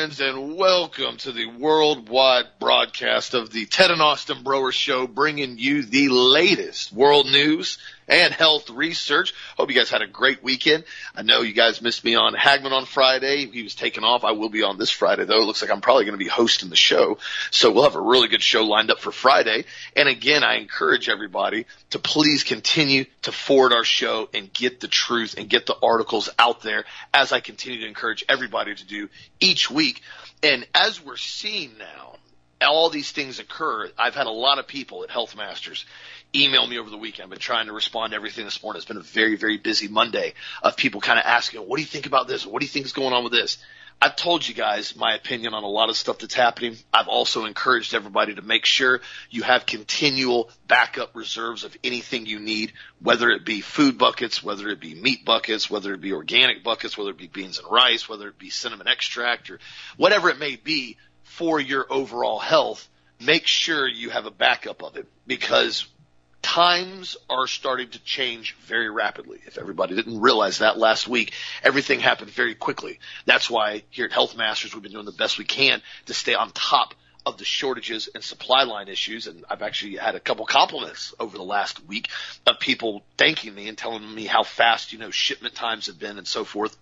Friends, and welcome to the worldwide broadcast of the Ted and Austin Broer Show, bringing you the latest world news and health research. Hope you guys had a great weekend. I know you guys missed me on Hagmann on Friday. He was taken off. I will be on this Friday though. It looks like I'm probably going to be hosting the show. So we'll have a really good show lined up for Friday. And again, I encourage everybody to please continue to forward our show and get the truth and get the articles out there as I continue to encourage everybody to do each week. And as we're seeing now, all these things occur. I've had a lot of people at Health Masters email me over the weekend. I've been trying to respond to everything this morning. It's been a very, very busy Monday of people kind of asking, what do you think about this? What do you think is going on with this? I've told you guys my opinion on a lot of stuff that's happening. I've also encouraged everybody to make sure you have continual backup reserves of anything you need, whether it be food buckets, whether it be meat buckets, whether it be organic buckets, whether it be beans and rice, whether it be cinnamon extract or whatever it may be for your overall health. Make sure you have a backup of it because times are starting to change very rapidly. If everybody didn't realize that last week, everything happened very quickly. That's why here at Health Masters, we've been doing the best we can to stay on top of the shortages and supply line issues. And I've actually had a couple compliments over the last week of people thanking me and telling me how fast, you know, shipment times have been and so forth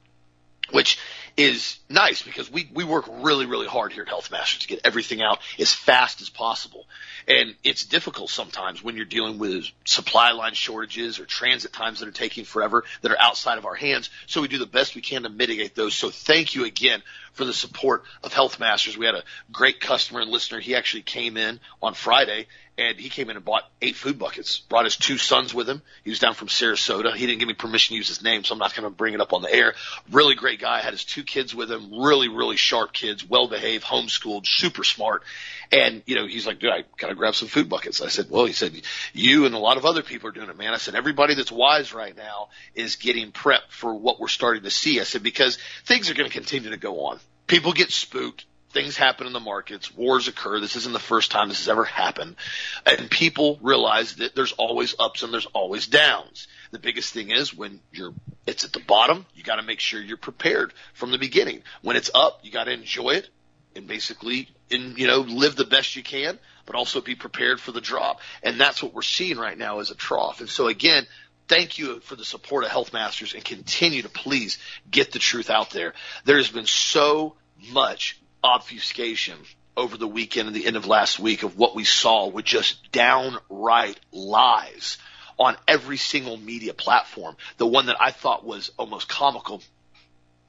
which is nice because we, we work really, really hard here at Health Masters to get everything out as fast as possible. And it's difficult sometimes when you're dealing with supply line shortages or transit times that are taking forever that are outside of our hands. So we do the best we can to mitigate those. So thank you again for the support of Health Masters. We had a great customer and listener. He actually came in on Friday and he came in and bought eight food buckets. Brought his two sons with him. He was down from Sarasota. He didn't give me permission to use his name, so I'm not going to bring it up on the air. Really great guy. Had his two kids with him. Really, really sharp kids. Well behaved. Homeschooled. Super smart. And you know, he's like, dude, I gotta grab some food buckets. I said, well, he said, you and a lot of other people are doing it, man. I said, everybody that's wise right now is getting prepped for what we're starting to see. I said, because things are going to continue to go on. People get spooked things happen in the markets, wars occur. This isn't the first time this has ever happened. And people realize that there's always ups and there's always downs. The biggest thing is when you're, it's at the bottom, you got to make sure you're prepared from the beginning. When it's up, you got to enjoy it and basically, in, you know, live the best you can, but also be prepared for the drop. And that's what we're seeing right now as a trough. And so again, thank you for the support of Health Masters and continue to please get the truth out there. There has been so much obfuscation over the weekend and the end of last week of what we saw with just downright lies on every single media platform. The one that I thought was almost comical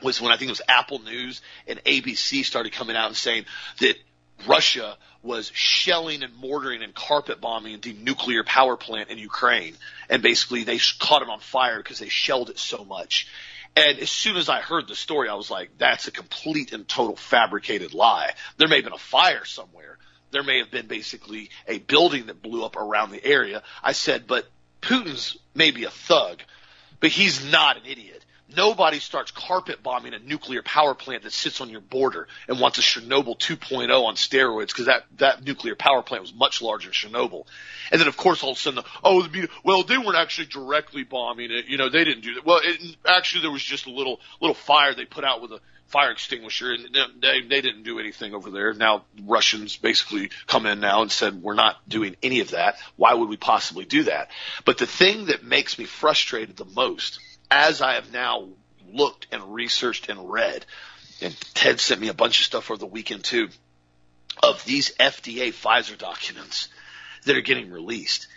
was when I think it was Apple News and ABC started coming out and saying that Russia was shelling and mortaring and carpet bombing the nuclear power plant in Ukraine. And basically they caught it on fire because they shelled it so much. And as soon as I heard the story, I was like, that's a complete and total fabricated lie. There may have been a fire somewhere. There may have been basically a building that blew up around the area. I said, but Putin's maybe a thug, but he's not an idiot. Nobody starts carpet bombing a nuclear power plant that sits on your border and wants a Chernobyl 2.0 on steroids because that, that nuclear power plant was much larger than Chernobyl. And then of course all of a sudden, the, oh, the well, they weren't actually directly bombing it. You know, they didn't do that. Well, it, actually there was just a little, little fire they put out with a fire extinguisher and they, they didn't do anything over there. Now Russians basically come in now and said, we're not doing any of that. Why would we possibly do that? But the thing that makes me frustrated the most as I have now looked and researched and read, and Ted sent me a bunch of stuff over the weekend too, of these FDA Pfizer documents that are getting released.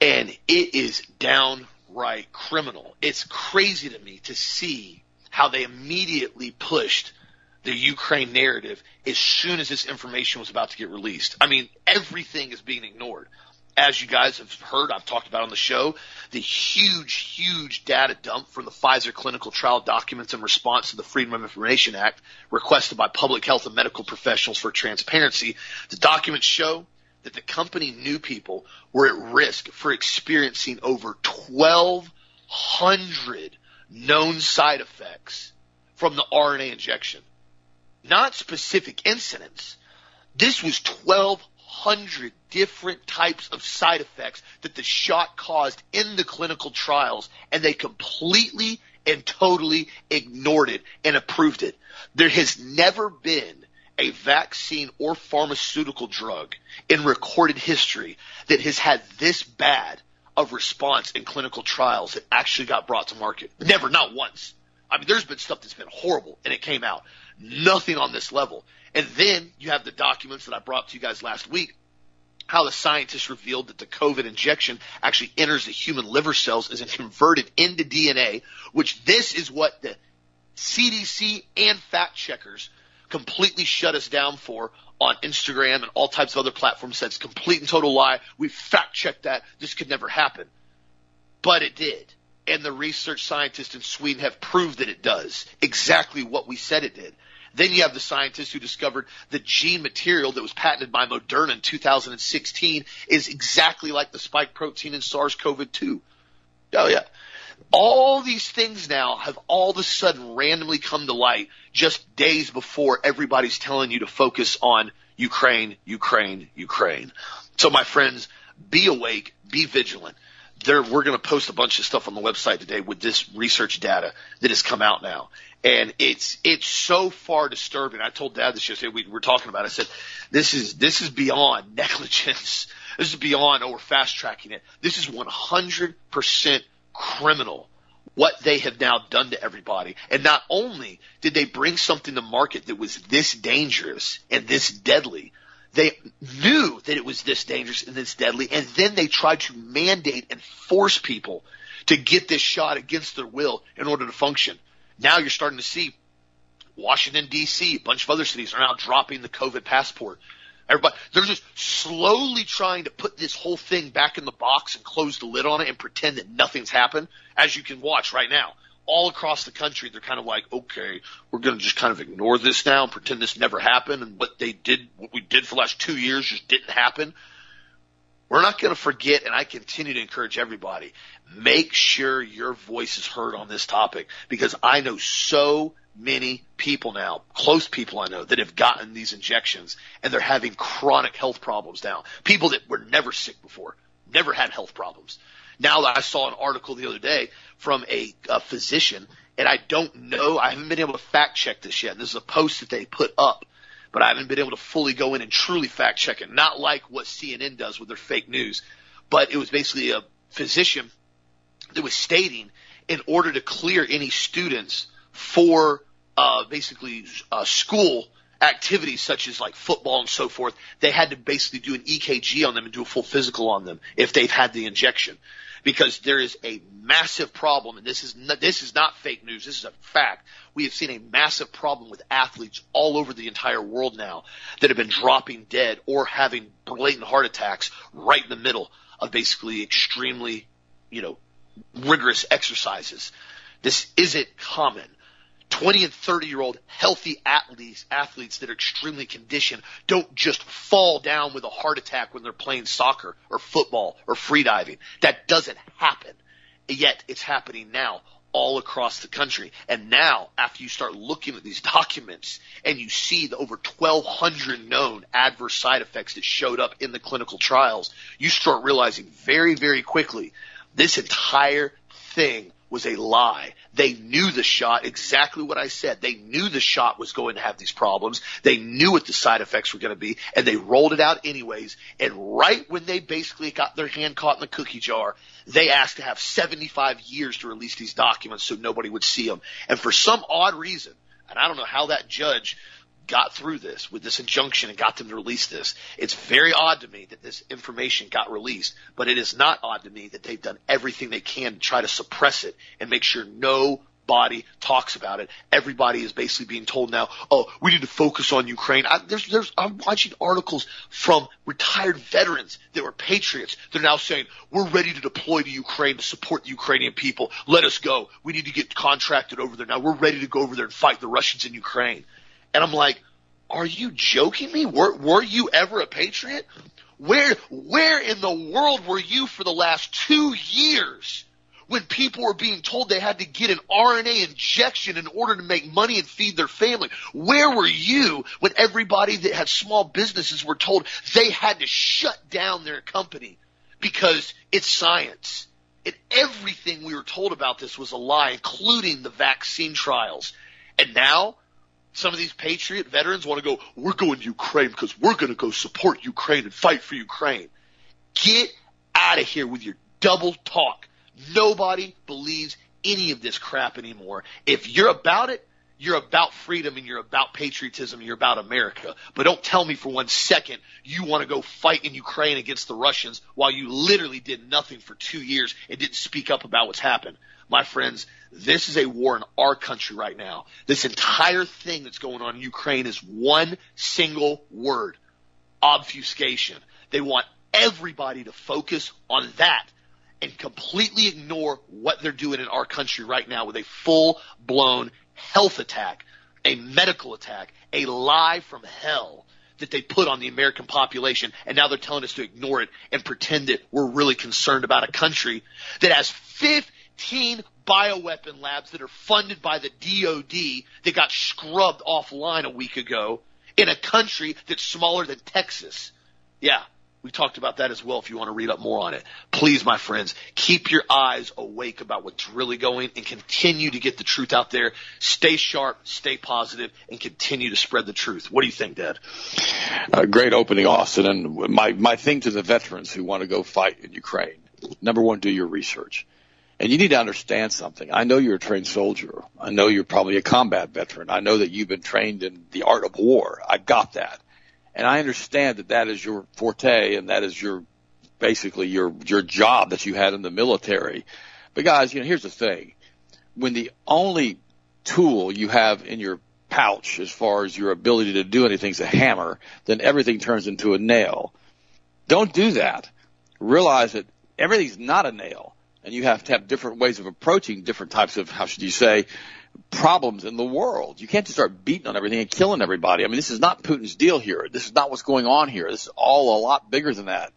And it is downright criminal. It's crazy to me to see how they immediately pushed the Ukraine narrative as soon as this information was about to get released. I mean, everything is being ignored as you guys have heard, I've talked about on the show, the huge, huge data dump from the Pfizer clinical trial documents in response to the Freedom of Information Act requested by public health and medical professionals for transparency. The documents show that the company knew people were at risk for experiencing over 1,200 known side effects from the RNA injection. Not specific incidents. This was 1,200 hundred different types of side effects that the shot caused in the clinical trials, and they completely and totally ignored it and approved it. There has never been a vaccine or pharmaceutical drug in recorded history that has had this bad of response in clinical trials that actually got brought to market. Never, not once. I mean, there's been stuff that's been horrible and it came out. Nothing on this level. And then you have the documents that I brought to you guys last week how the scientists revealed that the COVID injection actually enters the human liver cells and is converted into DNA, which this is what the CDC and fact checkers completely shut us down for on Instagram and all types of other platforms. That's complete and total lie. We fact checked that. This could never happen. But it did. And the research scientists in Sweden have proved that it does exactly what we said it did. Then you have the scientists who discovered the gene material that was patented by Moderna in 2016 is exactly like the spike protein in SARS-CoV-2. Oh yeah. All these things now have all of a sudden randomly come to light just days before everybody's telling you to focus on Ukraine, Ukraine, Ukraine. So my friends, be awake, be vigilant. There, we're going to post a bunch of stuff on the website today with this research data that has come out now. And it's, it's so far disturbing. I told dad this yesterday. We were talking about it. I said, this is, this is beyond negligence. This is beyond, oh, we're fast tracking it. This is 100% criminal what they have now done to everybody. And not only did they bring something to market that was this dangerous and this deadly, they knew that it was this dangerous and this deadly, and then they tried to mandate and force people to get this shot against their will in order to function. Now you're starting to see Washington D.C., a bunch of other cities are now dropping the COVID passport. Everybody, they're just slowly trying to put this whole thing back in the box and close the lid on it and pretend that nothing's happened. As you can watch right now, all across the country, they're kind of like, okay, we're going to just kind of ignore this now and pretend this never happened. And what they did, what we did for the last two years just didn't happen. We're not going to forget, and I continue to encourage everybody, make sure your voice is heard on this topic because I know so many people now, close people I know, that have gotten these injections and they're having chronic health problems now. People that were never sick before, never had health problems. Now that I saw an article the other day from a, a physician, and I don't know, I haven't been able to fact check this yet. This is a post that they put up but I haven't been able to fully go in and truly fact check it. Not like what CNN does with their fake news, but it was basically a physician that was stating in order to clear any students for uh, basically uh, school activities such as like football and so forth, they had to basically do an EKG on them and do a full physical on them if they've had the injection because there is a massive problem, and this is not, this is not fake news. This is a fact. We have seen a massive problem with athletes all over the entire world now that have been dropping dead or having blatant heart attacks right in the middle of basically extremely, you know, rigorous exercises. This isn't common. 20 and 30 year old healthy athletes, athletes that are extremely conditioned don't just fall down with a heart attack when they're playing soccer or football or freediving. That doesn't happen. Yet it's happening now all across the country. And now, after you start looking at these documents and you see the over 1,200 known adverse side effects that showed up in the clinical trials, you start realizing very, very quickly this entire thing was a lie. They knew the shot, exactly what I said. They knew the shot was going to have these problems. They knew what the side effects were going to be, and they rolled it out anyways. And right when they basically got their hand caught in the cookie jar, they asked to have 75 years to release these documents so nobody would see them. And for some odd reason, and I don't know how that judge got through this with this injunction and got them to release this. It's very odd to me that this information got released, but it is not odd to me that they've done everything they can to try to suppress it and make sure nobody talks about it. Everybody is basically being told now, oh, we need to focus on Ukraine. I, there's, there's, I'm watching articles from retired veterans that were patriots. They're now saying, we're ready to deploy to Ukraine to support the Ukrainian people. Let us go. We need to get contracted over there now. We're ready to go over there and fight the Russians in Ukraine. And I'm like, are you joking me? Were, were you ever a patriot? Where, where in the world were you for the last two years when people were being told they had to get an RNA injection in order to make money and feed their family? Where were you when everybody that had small businesses were told they had to shut down their company because it's science? And everything we were told about this was a lie, including the vaccine trials. And now some of these patriot veterans want to go, we're going to Ukraine because we're going to go support Ukraine and fight for Ukraine. Get out of here with your double talk. Nobody believes any of this crap anymore. If you're about it, you're about freedom and you're about patriotism and you're about America. But don't tell me for one second you want to go fight in Ukraine against the Russians while you literally did nothing for two years and didn't speak up about what's happened. My friends, this is a war in our country right now. This entire thing that's going on in Ukraine is one single word. Obfuscation. They want everybody to focus on that and completely ignore what they're doing in our country right now with a full blown health attack, a medical attack, a lie from hell that they put on the American population. And now they're telling us to ignore it and pretend that we're really concerned about a country that has 15 bioweapon labs that are funded by the DOD that got scrubbed offline a week ago in a country that's smaller than Texas. Yeah, we talked about that as well if you want to read up more on it. Please, my friends, keep your eyes awake about what's really going and continue to get the truth out there. Stay sharp, stay positive, and continue to spread the truth. What do you think, Dad? Uh, great opening, Austin. And my, my thing to the veterans who want to go fight in Ukraine, number one, do your research. And you need to understand something. I know you're a trained soldier. I know you're probably a combat veteran. I know that you've been trained in the art of war. I got that. And I understand that that is your forte and that is your, basically your, your job that you had in the military. But guys, you know, here's the thing. When the only tool you have in your pouch as far as your ability to do anything is a hammer, then everything turns into a nail. Don't do that. Realize that everything's not a nail and you have to have different ways of approaching different types of, how should you say, problems in the world. You can't just start beating on everything and killing everybody. I mean, this is not Putin's deal here. This is not what's going on here. This is all a lot bigger than that.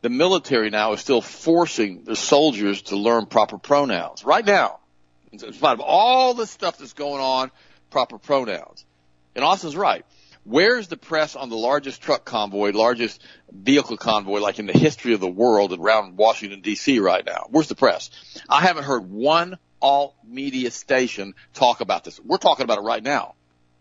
The military now is still forcing the soldiers to learn proper pronouns right now. In spite of all the stuff that's going on, proper pronouns. And Austin's right. Where's the press on the largest truck convoy, largest vehicle convoy like in the history of the world around Washington DC right now? Where's the press? I haven't heard one alt media station talk about this. We're talking about it right now.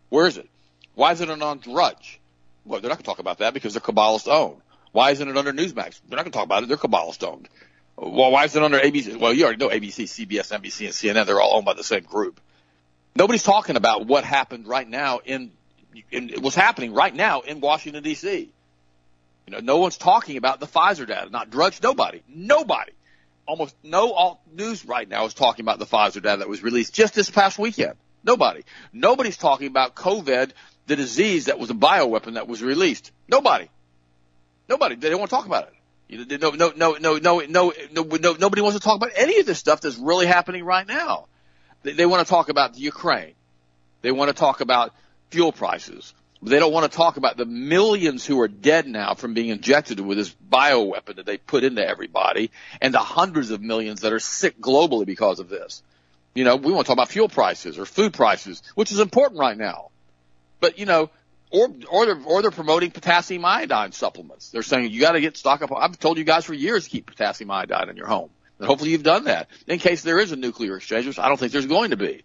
Where is it? Why isn't it on Drudge? Well, they're not going to talk about that because they're Kabbalist owned. Why isn't it under Newsmax? They're not going to talk about it. They're Kabbalist owned. Well, why is it under ABC? Well, you already know ABC, CBS, NBC, and CNN. They're all owned by the same group. Nobody's talking about what happened right now in, in what's happening right now in Washington D.C. You know, no one's talking about the Pfizer data. Not Drudge. Nobody. Nobody almost no news right now is talking about the Pfizer data that was released just this past weekend. Nobody. Nobody's talking about COVID, the disease that was a bioweapon that was released. Nobody. Nobody. They don't want to talk about it. No, no, no, no, no, no, no, nobody wants to talk about any of this stuff that's really happening right now. They, they want to talk about the Ukraine. They want to talk about fuel prices. They don't want to talk about the millions who are dead now from being injected with this bioweapon that they put into everybody and the hundreds of millions that are sick globally because of this. You know, we want to talk about fuel prices or food prices, which is important right now. But, you know, or, or they're, or they're promoting potassium iodine supplements. They're saying you got to get stock up. I've told you guys for years to keep potassium iodine in your home. And hopefully you've done that in case there is a nuclear exchange, which I don't think there's going to be.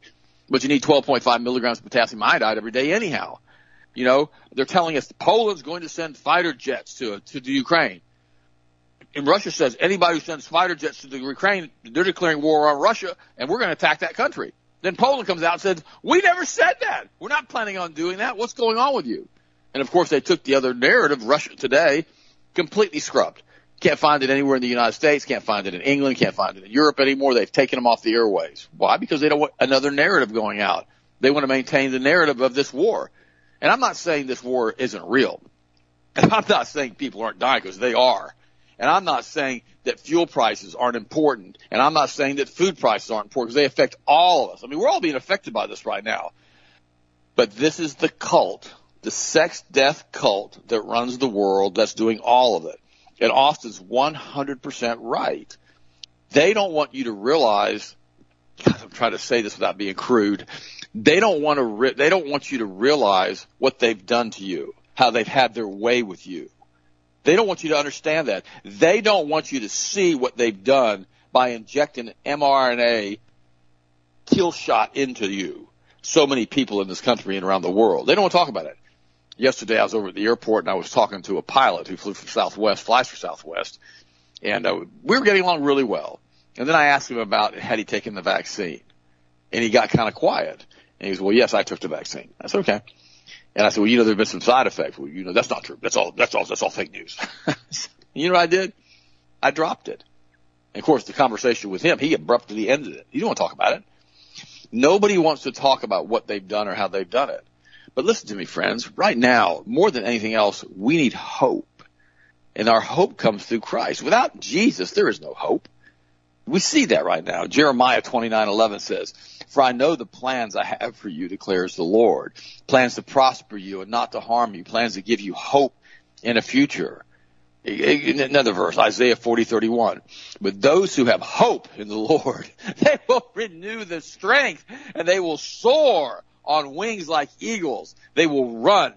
But you need 12.5 milligrams of potassium iodide every day anyhow. You know, they're telling us Poland's going to send fighter jets to to the Ukraine. And Russia says anybody who sends fighter jets to the Ukraine, they're declaring war on Russia, and we're going to attack that country. Then Poland comes out and says, "We never said that. We're not planning on doing that. What's going on with you?" And of course, they took the other narrative, Russia Today, completely scrubbed. Can't find it anywhere in the United States. Can't find it in England. Can't find it in Europe anymore. They've taken them off the airways. Why? Because they don't want another narrative going out. They want to maintain the narrative of this war. And I'm not saying this war isn't real. I'm not saying people aren't dying because they are. And I'm not saying that fuel prices aren't important. And I'm not saying that food prices aren't important because they affect all of us. I mean, we're all being affected by this right now. But this is the cult, the sex death cult that runs the world that's doing all of it. And Austin's 100% right. They don't want you to realize, God, I'm trying to say this without being crude. They don't want to, re- they don't want you to realize what they've done to you, how they've had their way with you. They don't want you to understand that. They don't want you to see what they've done by injecting mRNA kill shot into you. So many people in this country and around the world. They don't want to talk about it. Yesterday I was over at the airport and I was talking to a pilot who flew from Southwest, flies for Southwest, and uh, we were getting along really well. And then I asked him about had he taken the vaccine, and he got kind of quiet. And he goes, "Well, yes, I took the vaccine." I said, "Okay." And I said, "Well, you know, there've been some side effects." Well, you know, that's not true. That's all. That's all. That's all fake news. you know what I did? I dropped it. And of course, the conversation with him, he abruptly ended it. He didn't want to talk about it. Nobody wants to talk about what they've done or how they've done it. But listen to me, friends. Right now, more than anything else, we need hope. And our hope comes through Christ. Without Jesus, there is no hope. We see that right now. Jeremiah 29:11 says, "For I know the plans I have for you," declares the Lord, plans to prosper you and not to harm you, plans to give you hope in a future. Another verse, Isaiah 40:31. But those who have hope in the Lord, they will renew their strength and they will soar on wings like eagles. They will run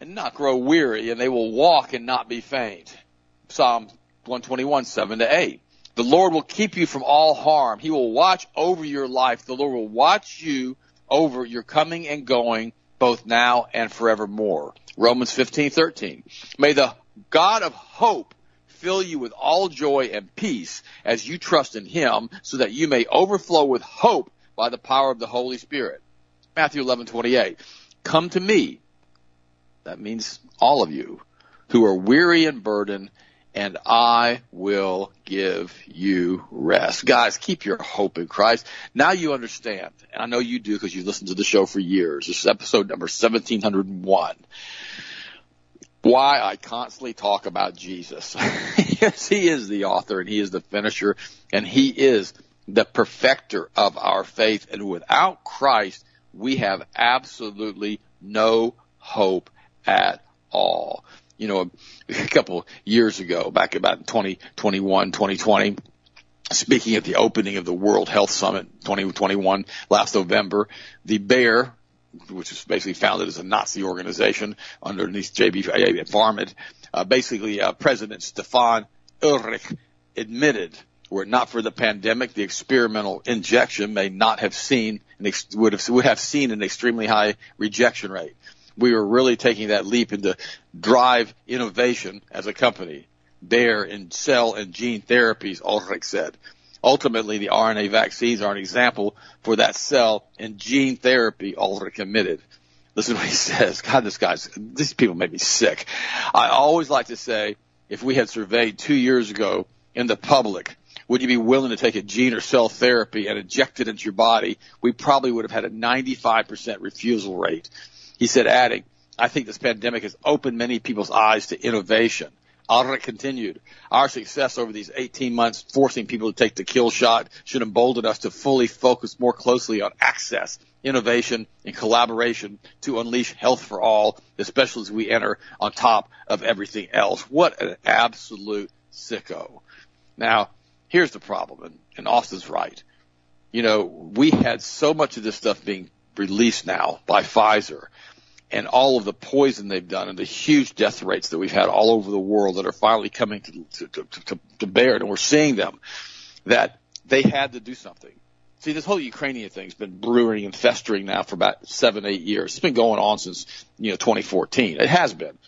and not grow weary and they will walk and not be faint. Psalm 121, 7 to 8. The Lord will keep you from all harm. He will watch over your life. The Lord will watch you over your coming and going both now and forevermore. Romans 15:13. May the God of hope fill you with all joy and peace as you trust in him so that you may overflow with hope by the power of the Holy Spirit. Matthew 11:28. Come to me. That means all of you who are weary and burdened and I will give you rest. Guys, keep your hope in Christ. Now you understand, and I know you do because you've listened to the show for years. This is episode number 1701. Why I constantly talk about Jesus. yes, He is the author and He is the finisher and He is the perfecter of our faith. And without Christ, we have absolutely no hope at all you know, a, couple years ago, back about 2021, 2020, speaking at the opening of the World Health Summit 2021 last November, the Bayer, which was basically founded as a Nazi organization underneath I.G. Farben, uh, basically uh, President Stefan Oelrich admitted were it not for the pandemic, the experimental injection may not have seen would have would have seen an extremely high rejection rate we were really taking that leap into drive innovation as a company there in cell and gene therapies, Oelrich said. Ultimately, the RNA vaccines are an example for that cell and gene therapy Oelrich admitted. Listen to what he says. God, this guy's, these people make me sick. I always like to say, if we had surveyed two years ago in the public, would you be willing to take a gene or cell therapy and inject it into your body? We probably would have had a 95% refusal rate. He said, adding, I think this pandemic has opened many people's eyes to innovation. Oelrich continued, our success over these 18 months forcing people to take the kill shot should embolden us to fully focus more closely on access, innovation, and collaboration to unleash health for all, especially as we enter on top of everything else. What an absolute sicko. Now, here's the problem, and, and Austin's right. You know, we had so much of this stuff being released now by Pfizer and all of the poison they've done and the huge death rates that we've had all over the world that are finally coming to, to, to, to bear and we're seeing them that they had to do something. See, this whole Ukrainian thing's been brewing and festering now for about seven, eight years. It's been going on since, you know, 2014. It has been,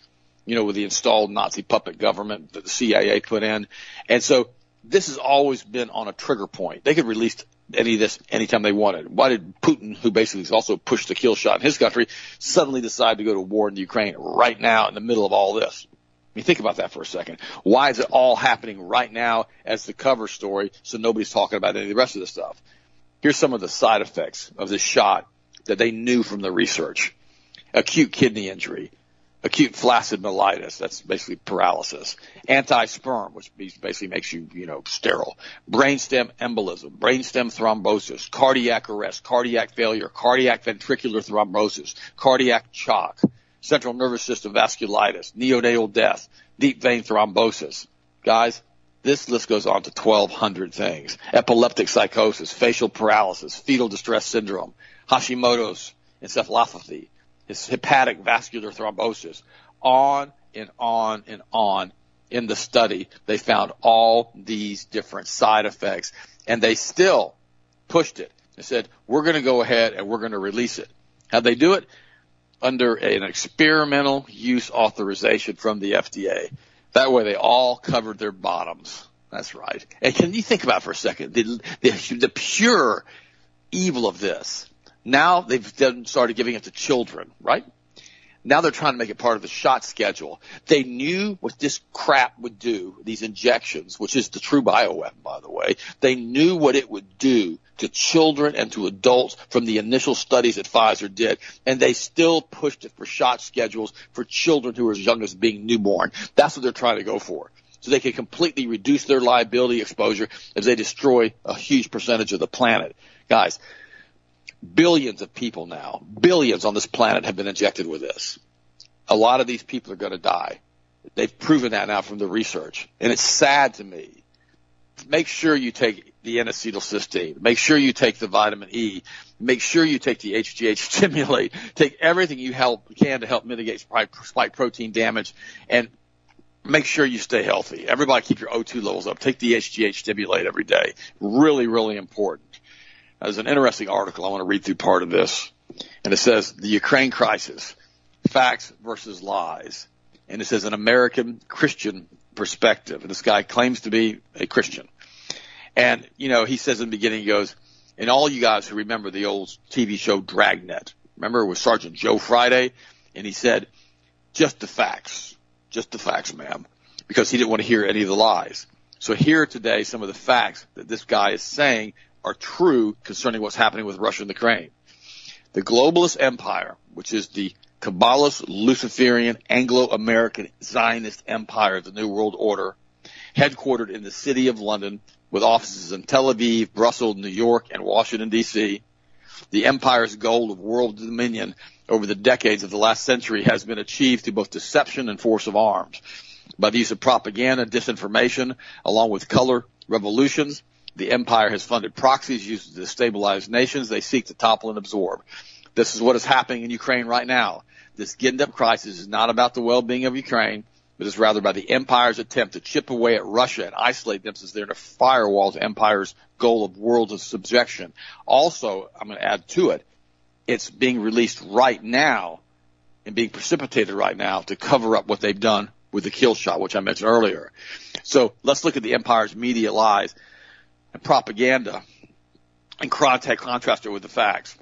you know, with the installed Nazi puppet government that the CIA put in. And so this has always been on a trigger point. They could release any of this anytime they wanted. Why did Putin, who basically also pushed the kill shot in his country, suddenly decide to go to war in the Ukraine right now in the middle of all this? I mean, think about that for a second. Why is it all happening right now as the cover story so nobody's talking about any of the rest of this stuff? Here's some of the side effects of this shot that they knew from the research. Acute kidney injury, acute flaccid myelitis, that's basically paralysis, anti-sperm, which basically makes you, you know, sterile, brainstem embolism, brainstem thrombosis, cardiac arrest, cardiac failure, cardiac ventricular thrombosis, cardiac shock, central nervous system vasculitis, neonatal death, deep vein thrombosis. Guys, this list goes on to 1200 things. Epileptic psychosis, facial paralysis, fetal distress syndrome, Hashimoto's encephalopathy, his hepatic vascular thrombosis, on and on and on. in the study, they found all these different side effects and they still pushed it. They said, we're going to go ahead and we're going to release it. How'd they do it? Under an experimental use authorization from the FDA. That way they all covered their bottoms. That's right. And can you think about for a second the, the, the pure evil of this? Now they've done, started giving it to children, right? Now they're trying to make it part of the shot schedule. They knew what this crap would do, these injections, which is the true bioweapon, by the way. They knew what it would do to children and to adults from the initial studies that Pfizer did, and they still pushed it for shot schedules for children who are as young as being newborn. That's what they're trying to go for. So they can completely reduce their liability exposure as they destroy a huge percentage of the planet. Guys, billions of people now, billions on this planet have been injected with this. A lot of these people are going to die. They've proven that now from the research. And it's sad to me. Make sure you take the N-acetylcysteine. Make sure you take the vitamin E. Make sure you take the HGH stimulate. Take everything you help, can to help mitigate spike protein damage and make sure you stay healthy. Everybody keep your O2 levels up. Take the HGH stimulate every day. Really, really important. There's an interesting article. I want to read through part of this. And it says the Ukraine crisis, facts versus lies. And it says an American Christian perspective. And this guy claims to be a Christian. And, you know, he says in the beginning, he goes, and all you guys who remember the old TV show Dragnet, remember it was Sergeant Joe Friday? And he said, just the facts, just the facts, ma'am, because he didn't want to hear any of the lies. So here today, some of the facts that this guy is saying are true concerning what's happening with Russia and Ukraine. The globalist empire, which is the Kabbalist, Luciferian, Anglo-American Zionist empire of the New World Order, headquartered in the city of London with offices in Tel Aviv, Brussels, New York, and Washington, D.C. The empire's goal of world dominion over the decades of the last century has been achieved through both deception and force of arms. By the use of propaganda, disinformation, along with color revolutions, the empire has funded proxies used to destabilize nations they seek to topple and absorb. This is what is happening in Ukraine right now. This Gindup crisis is not about the well-being of Ukraine, but is rather by the empire's attempt to chip away at Russia and isolate them since they're in a firewall to empire's goal of world of subjection. Also, I'm going to add to it, it's being released right now and being precipitated right now to cover up what they've done with the kill shot, which I mentioned earlier. So let's look at the empire's media lies and propaganda and contrast it with the facts.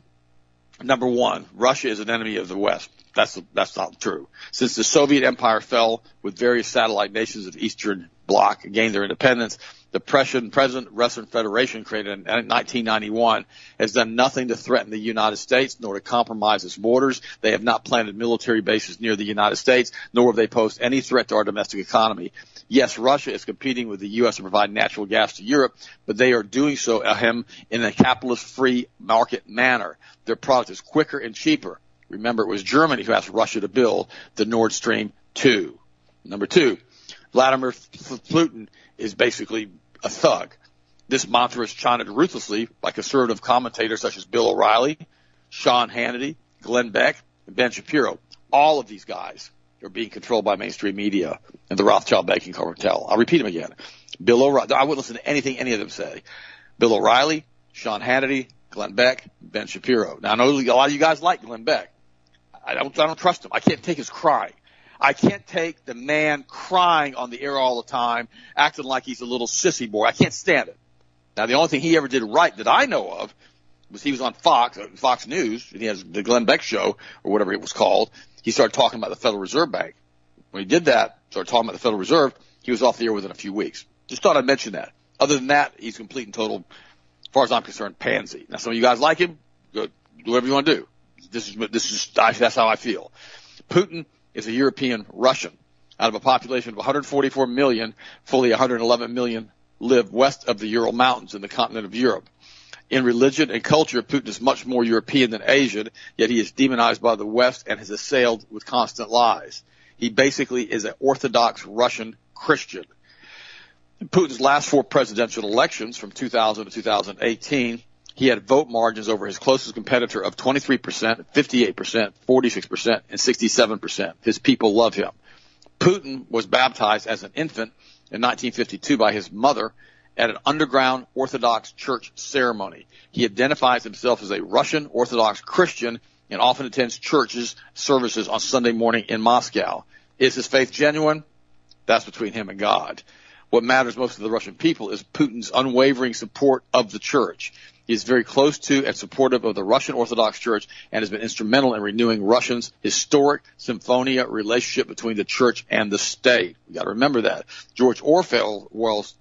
Number one, Russia is an enemy of the West. That's that's not true. Since the Soviet Empire fell with various satellite nations of Eastern Bloc gained their independence, the present Russian Federation created in 1991 has done nothing to threaten the United States nor to compromise its borders. They have not planted military bases near the United States, nor have they posed any threat to our domestic economy. Yes, Russia is competing with the U.S. to provide natural gas to Europe, but they are doing so uh, ahem, in a capitalist free market manner. Their product is quicker and cheaper. Remember, it was Germany who asked Russia to build the Nord Stream 2. Number two, Vladimir Putin is basically a thug. This mantra is chanted ruthlessly by conservative commentators such as Bill O'Reilly, Sean Hannity, Glenn Beck, and Ben Shapiro. All of these guys are being controlled by mainstream media and the Rothschild banking cartel. I'll repeat them again. Bill O'Reilly, I wouldn't listen to anything any of them say. Bill O'Reilly, Sean Hannity, Glenn Beck, Ben Shapiro. Now I know a lot of you guys like Glenn Beck. I don't, I don't trust him. I can't take his crying. I can't take the man crying on the air all the time, acting like he's a little sissy boy. I can't stand it. Now the only thing he ever did right that I know of was he was on Fox, uh, Fox News, and he has the Glenn Beck show or whatever it was called, he started talking about the Federal Reserve Bank. When he did that, started talking about the Federal Reserve, he was off the air within a few weeks. Just thought I'd mention that. Other than that, he's complete and total, as far as I'm concerned, pansy. Now, some of you guys like him. Good. Do whatever you want to do. This is, this is, that's how I feel. Putin is a European Russian. Out of a population of 144 million, fully 111 million live west of the Ural Mountains in the continent of Europe. In religion and culture, Putin is much more European than Asian, yet he is demonized by the West and has assailed with constant lies. He basically is an Orthodox Russian Christian. In Putin's last four presidential elections from 2000 to 2018, he had vote margins over his closest competitor of 23%, 58%, 46%, and 67%. His people love him. Putin was baptized as an infant in 1952 by his mother at an underground Orthodox church ceremony. He identifies himself as a Russian Orthodox Christian and often attends churches services on Sunday morning in Moscow. Is his faith genuine? That's between him and God. What matters most to the Russian people is Putin's unwavering support of the church. He is very close to and supportive of the Russian Orthodox Church and has been instrumental in renewing Russians' historic symphonia relationship between the church and the state. We got to remember that. George Orwell's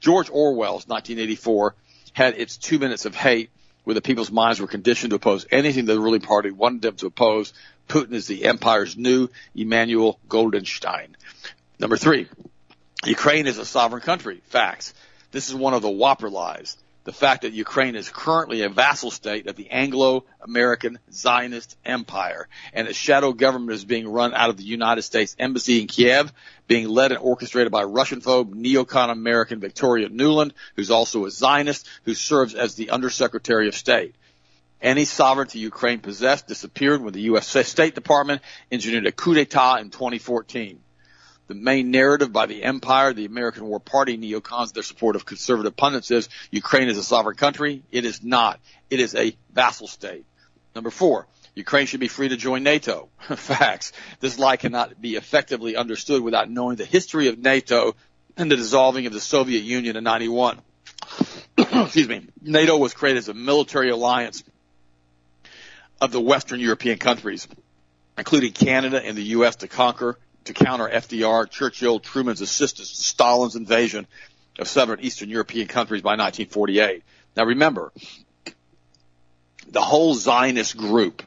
George Orwell's 1984 had its two minutes of hate where the people's minds were conditioned to oppose anything the ruling party wanted them to oppose. Putin is the empire's new Emmanuel Goldenstein. Number three, Ukraine is a sovereign country. Facts. This is one of the whopper lies the fact that Ukraine is currently a vassal state of the Anglo-American Zionist Empire and its shadow government is being run out of the United States Embassy in Kiev, being led and orchestrated by Russian-phobe neocon American Victoria Nuland, who's also a Zionist, who serves as the Undersecretary of State. Any sovereignty Ukraine possessed disappeared when the U.S. State Department engineered a coup d'etat in 2014 the main narrative by the empire, the American War Party, neocons, their support of conservative pundits is Ukraine is a sovereign country. It is not. It is a vassal state. Number four, Ukraine should be free to join NATO. Facts. This lie cannot be effectively understood without knowing the history of NATO and the dissolving of the Soviet Union in 91. Excuse me. NATO was created as a military alliance of the Western European countries, including Canada and the U.S. to conquer to counter FDR, Churchill, Truman's assistance to Stalin's invasion of southern Eastern European countries by 1948. Now remember, the whole Zionist group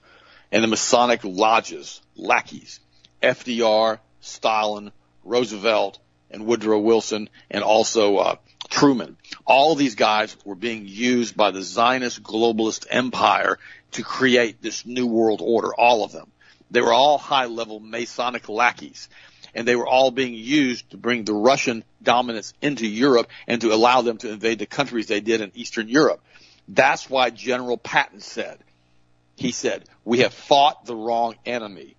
and the Masonic lodges, lackeys, FDR, Stalin, Roosevelt, and Woodrow Wilson, and also uh, Truman. All these guys were being used by the Zionist globalist empire to create this new world order, all of them. They were all high level Masonic lackeys and they were all being used to bring the Russian dominance into Europe and to allow them to invade the countries they did in Eastern Europe. That's why General Patton said, he said, we have fought the wrong enemy.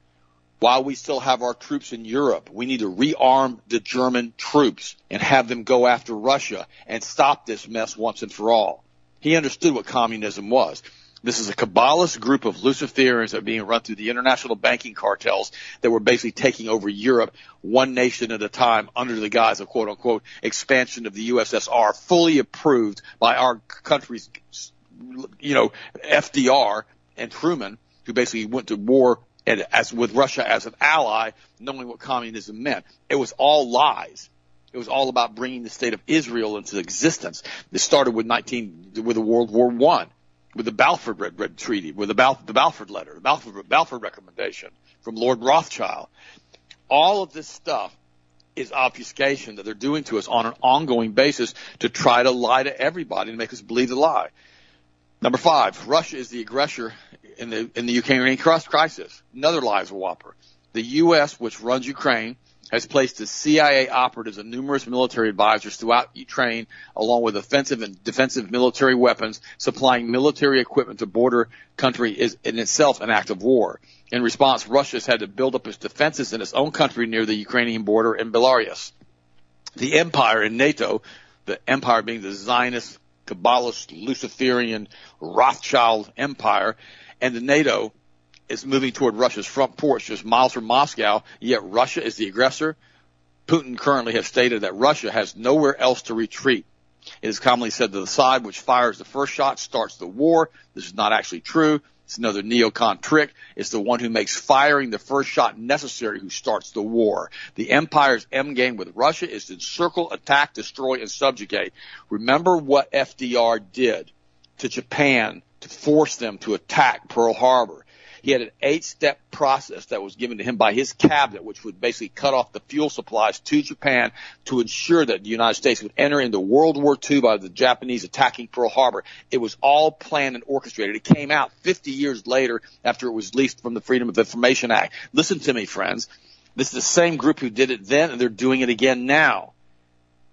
While we still have our troops in Europe, we need to rearm the German troops and have them go after Russia and stop this mess once and for all. He understood what communism was. This is a Kabbalist group of Luciferians that are being run through the international banking cartels that were basically taking over Europe one nation at a time under the guise of quote unquote expansion of the USSR, fully approved by our country's, you know, FDR and Truman, who basically went to war and as with Russia as an ally, knowing what communism meant. It was all lies. It was all about bringing the state of Israel into existence. It started with 19 with World War One with the Balfour Red, Red Treaty, with the, Bal- the Balfour Letter, the Balfour, Balfour Recommendation from Lord Rothschild. All of this stuff is obfuscation that they're doing to us on an ongoing basis to try to lie to everybody and make us believe the lie. Number five, Russia is the aggressor in the in the Ukrainian crisis. Another lie is a whopper. The U.S., which runs Ukraine, has placed the CIA operatives and numerous military advisors throughout Ukraine, along with offensive and defensive military weapons, supplying military equipment to border country is in itself an act of war. In response, Russia has had to build up its defenses in its own country near the Ukrainian border in Belarus. The empire in NATO, the empire being the Zionist, Kabbalist, Luciferian, Rothschild empire, and the NATO is moving toward Russia's front porch, just miles from Moscow, yet Russia is the aggressor. Putin currently has stated that Russia has nowhere else to retreat. It is commonly said that the side which fires the first shot starts the war. This is not actually true. It's another neocon trick. It's the one who makes firing the first shot necessary who starts the war. The empire's end game with Russia is to encircle, attack, destroy, and subjugate. Remember what FDR did to Japan to force them to attack Pearl Harbor. He had an eight step process that was given to him by his cabinet, which would basically cut off the fuel supplies to Japan to ensure that the United States would enter into World War II by the Japanese attacking Pearl Harbor. It was all planned and orchestrated. It came out 50 years later after it was released from the Freedom of Information Act. Listen to me, friends. This is the same group who did it then and they're doing it again now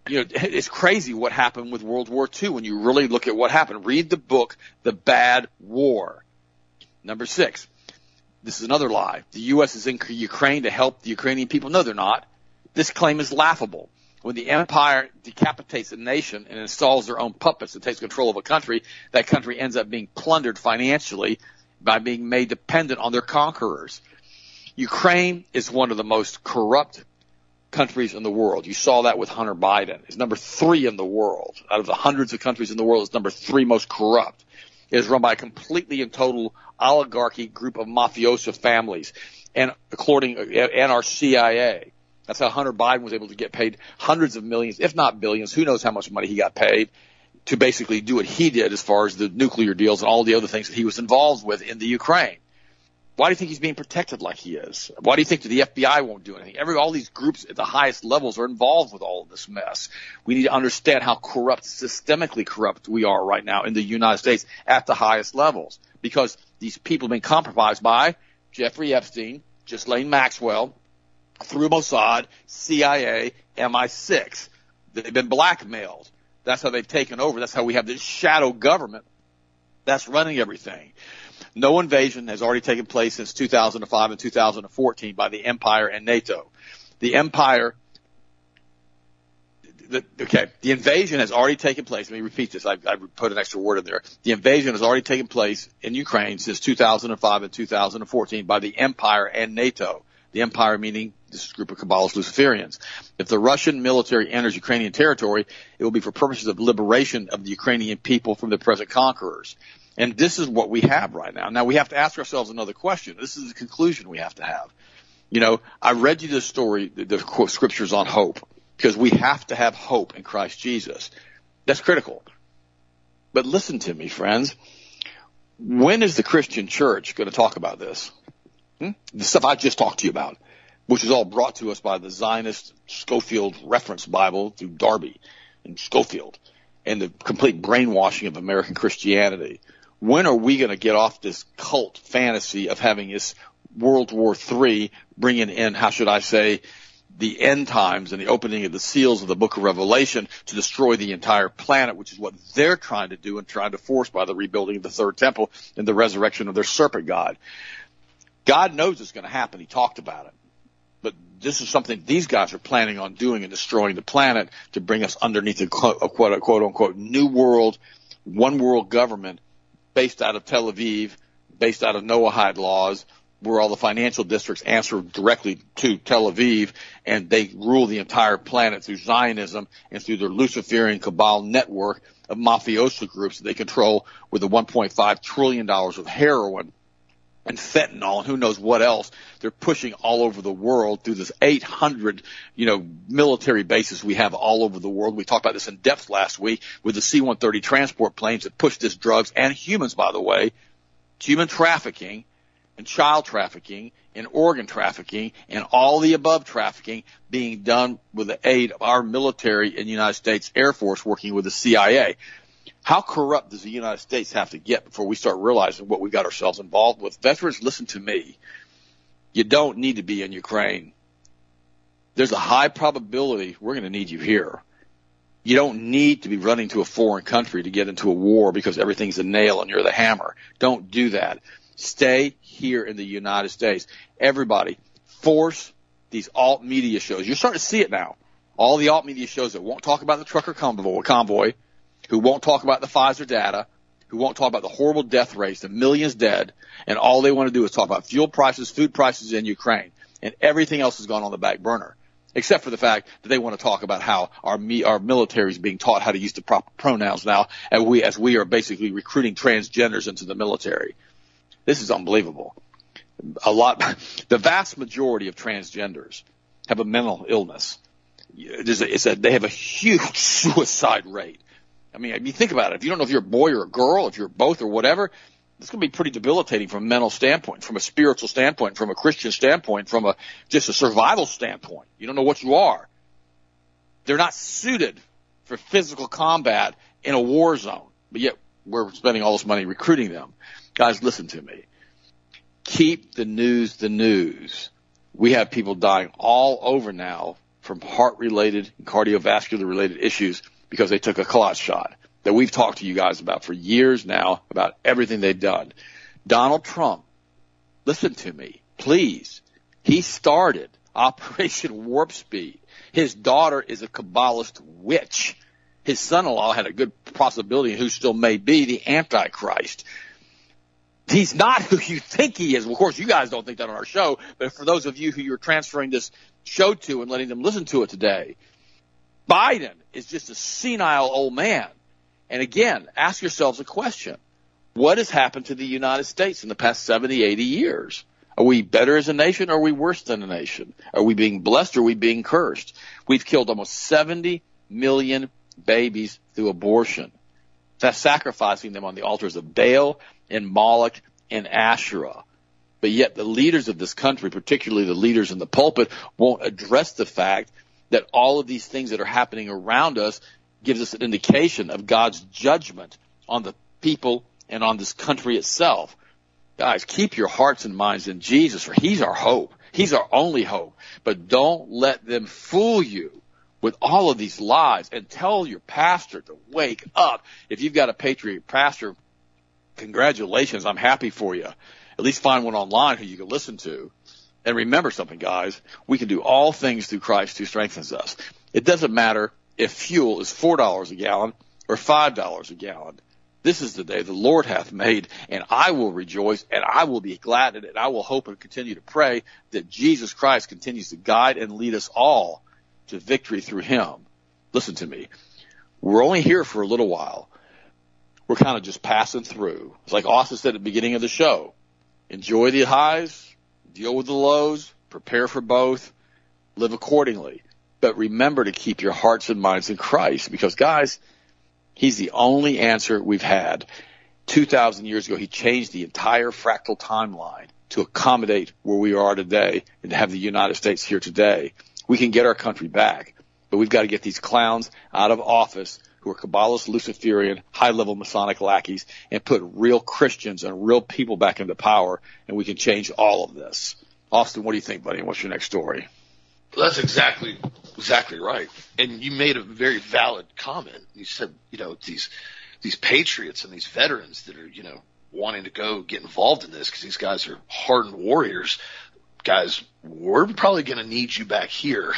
you know, it's crazy what happened with World War II when you really look at what happened. Read the book, The Bad War. Number six, This is another lie. The U.S. is in Ukraine to help the Ukrainian people. No, they're not. This claim is laughable. When the empire decapitates a nation and installs their own puppets and takes control of a country, that country ends up being plundered financially by being made dependent on their conquerors. Ukraine is one of the most corrupt countries in the world. You saw that with Hunter Biden. It's number three in the world. Out of the hundreds of countries in the world, it's number three most corrupt. It is run by a completely and total oligarchy group of mafioso families. And according, and our CIA. That's how Hunter Biden was able to get paid hundreds of millions, if not billions. Who knows how much money he got paid to basically do what he did as far as the nuclear deals and all the other things that he was involved with in the Ukraine. Why do you think he's being protected like he is? Why do you think the FBI won't do anything? Every all these groups at the highest levels are involved with all of this mess. We need to understand how corrupt, systemically corrupt we are right now in the United States at the highest levels because these people have been compromised by Jeffrey Epstein, Ghislaine Maxwell, through Mossad, CIA, MI6. They've been blackmailed. That's how they've taken over. That's how we have this shadow government that's running everything. No invasion has already taken place since 2005 and 2014 by the Empire and NATO. The Empire, the, okay, the invasion has already taken place. Let me repeat this. I, I put an extra word in there. The invasion has already taken place in Ukraine since 2005 and 2014 by the Empire and NATO. The Empire meaning this group of Kabbalist Luciferians. If the Russian military enters Ukrainian territory, it will be for purposes of liberation of the Ukrainian people from the present conquerors. And this is what we have right now. Now we have to ask ourselves another question. This is the conclusion we have to have. You know, I read you this story, the, the scriptures on hope, because we have to have hope in Christ Jesus. That's critical. But listen to me, friends. When is the Christian church going to talk about this? Hmm? The stuff I just talked to you about, which is all brought to us by the Zionist Scofield Reference Bible through Darby and Scofield and the complete brainwashing of American Christianity when are we going to get off this cult fantasy of having this World War III bringing in, how should I say, the end times and the opening of the seals of the book of Revelation to destroy the entire planet, which is what they're trying to do and trying to force by the rebuilding of the third temple and the resurrection of their serpent God. God knows it's going to happen. He talked about it. But this is something these guys are planning on doing and destroying the planet to bring us underneath a quote, quote, quote unquote new world, one world government based out of Tel Aviv, based out of Noahide laws, where all the financial districts answer directly to Tel Aviv, and they rule the entire planet through Zionism and through their Luciferian cabal network of mafioso groups that they control with the 1.5 trillion dollars of heroin and fentanyl and who knows what else they're pushing all over the world through this 800 you know military bases we have all over the world. We talked about this in depth last week with the C-130 transport planes that push this drugs and humans by the way human trafficking and child trafficking and organ trafficking and all the above trafficking being done with the aid of our military and United States Air Force working with the CIA how corrupt does the United States have to get before we start realizing what we got ourselves involved with? Veterans, listen to me. You don't need to be in Ukraine. There's a high probability we're going to need you here. You don't need to be running to a foreign country to get into a war because everything's a nail and you're the hammer. Don't do that. Stay here in the United States. Everybody, force these alt media shows. You're starting to see it now. All the alt media shows that won't talk about the trucker convoy, convoy who won't talk about the Pfizer data, who won't talk about the horrible death rates, the millions dead, and all they want to do is talk about fuel prices, food prices in Ukraine, and everything else has gone on the back burner, except for the fact that they want to talk about how our our military is being taught how to use the proper pronouns now, and we as we are basically recruiting transgenders into the military. This is unbelievable. A lot, the vast majority of transgenders have a mental illness. A, a, they have a huge suicide rate. I mean, if you think about it, if you don't know if you're a boy or a girl, if you're both or whatever, it's going to be pretty debilitating from a mental standpoint, from a spiritual standpoint, from a Christian standpoint, from a just a survival standpoint. You don't know what you are. They're not suited for physical combat in a war zone, but yet we're spending all this money recruiting them. Guys, listen to me. Keep the news the news. We have people dying all over now from heart related and cardiovascular related issues because they took a clot shot that we've talked to you guys about for years now about everything they've done. Donald Trump listen to me, please. He started Operation Warp Speed. His daughter is a Kabbalist witch. His son-in-law had a good possibility, who still may be, the Antichrist. He's not who you think he is. Of course, you guys don't think that on our show, but for those of you who you're transferring this show to and letting them listen to it today, Biden is just a senile old man. And again, ask yourselves a question. What has happened to the United States in the past 70, 80 years? Are we better as a nation or are we worse than a nation? Are we being blessed or are we being cursed? We've killed almost 70 million babies through abortion. That's sacrificing them on the altars of Baal and Moloch and Asherah. But yet the leaders of this country, particularly the leaders in the pulpit, won't address the fact that all of these things that are happening around us gives us an indication of God's judgment on the people and on this country itself. Guys, keep your hearts and minds in Jesus, for He's our hope. He's our only hope. But don't let them fool you with all of these lies and tell your pastor to wake up. If you've got a patriot pastor, congratulations. I'm happy for you. At least find one online who you can listen to. And remember something, guys. We can do all things through Christ who strengthens us. It doesn't matter if fuel is $4 a gallon or $5 a gallon. This is the day the Lord hath made, and I will rejoice, and I will be glad in it. and I will hope and continue to pray that Jesus Christ continues to guide and lead us all to victory through Him. Listen to me. We're only here for a little while. We're kind of just passing through. It's like Austin said at the beginning of the show. Enjoy the highs, deal with the lows, prepare for both, live accordingly. But remember to keep your hearts and minds in Christ because guys, He's the only answer we've had. 2,000 years ago, he changed the entire fractal timeline to accommodate where we are today and to have the United States here today. We can get our country back, but we've got to get these clowns out of office who are Kabbalist, Luciferian, high-level Masonic lackeys and put real Christians and real people back into power, and we can change all of this. Austin, what do you think, buddy? What's your next story? That's exactly exactly right. And you made a very valid comment. You said, you know, these these patriots and these veterans that are, you know, wanting to go get involved in this because these guys are hardened warriors. Guys, we're probably going to need you back here.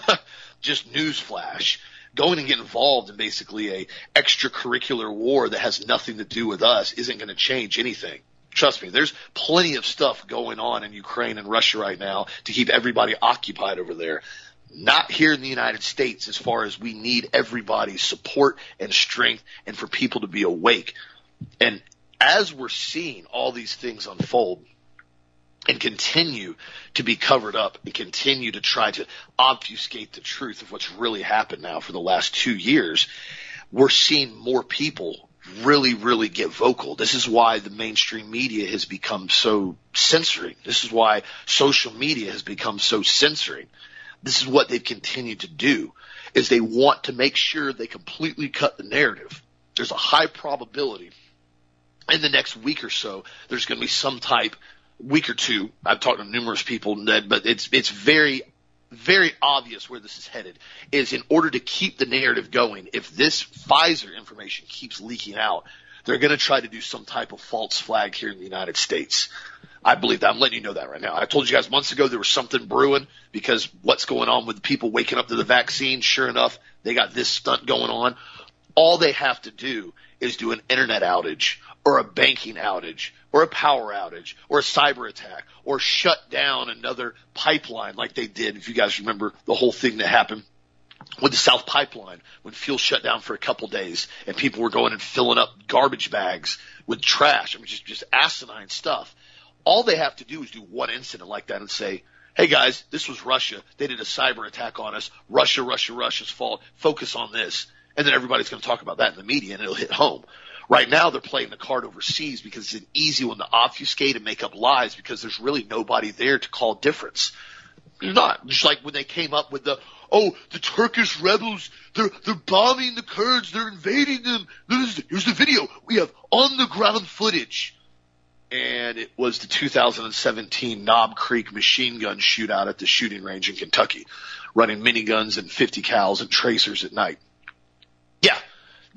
Just newsflash. Going and get involved in basically a extracurricular war that has nothing to do with us isn't going to change anything. Trust me, there's plenty of stuff going on in Ukraine and Russia right now to keep everybody occupied over there. Not here in the United States as far as we need everybody's support and strength and for people to be awake. And as we're seeing all these things unfold and continue to be covered up and continue to try to obfuscate the truth of what's really happened now for the last two years, we're seeing more people really, really get vocal. This is why the mainstream media has become so censoring. This is why social media has become so censoring. This is what they've continued to do is they want to make sure they completely cut the narrative. There's a high probability in the next week or so there's going to be some type week or two. I've talked to numerous people that, but it's it's very very obvious where this is headed is in order to keep the narrative going, if this Pfizer information keeps leaking out, they're going to try to do some type of false flag here in the United States. I believe that. I'm letting you know that right now. I told you guys months ago there was something brewing because what's going on with people waking up to the vaccine. Sure enough, they got this stunt going on. All they have to do is do an internet outage or a banking outage or a power outage or a cyber attack or shut down another pipeline like they did. If you guys remember the whole thing that happened with the South Pipeline when fuel shut down for a couple days and people were going and filling up garbage bags with trash. I mean, just, just asinine stuff. All they have to do is do one incident like that and say, Hey guys, this was Russia. They did a cyber attack on us. Russia, Russia, Russia's fault. Focus on this. And then everybody's going to talk about that in the media and it'll hit home. Right now they're playing the card overseas because it's an easy one to obfuscate and make up lies because there's really nobody there to call difference. There's not. Just like when they came up with the, oh, the Turkish rebels, they're, they're bombing the Kurds, they're invading them. Here's the video. We have on the ground footage. And it was the 2017 Knob Creek machine gun shootout at the shooting range in Kentucky, running miniguns and 50 cals and tracers at night. Yeah,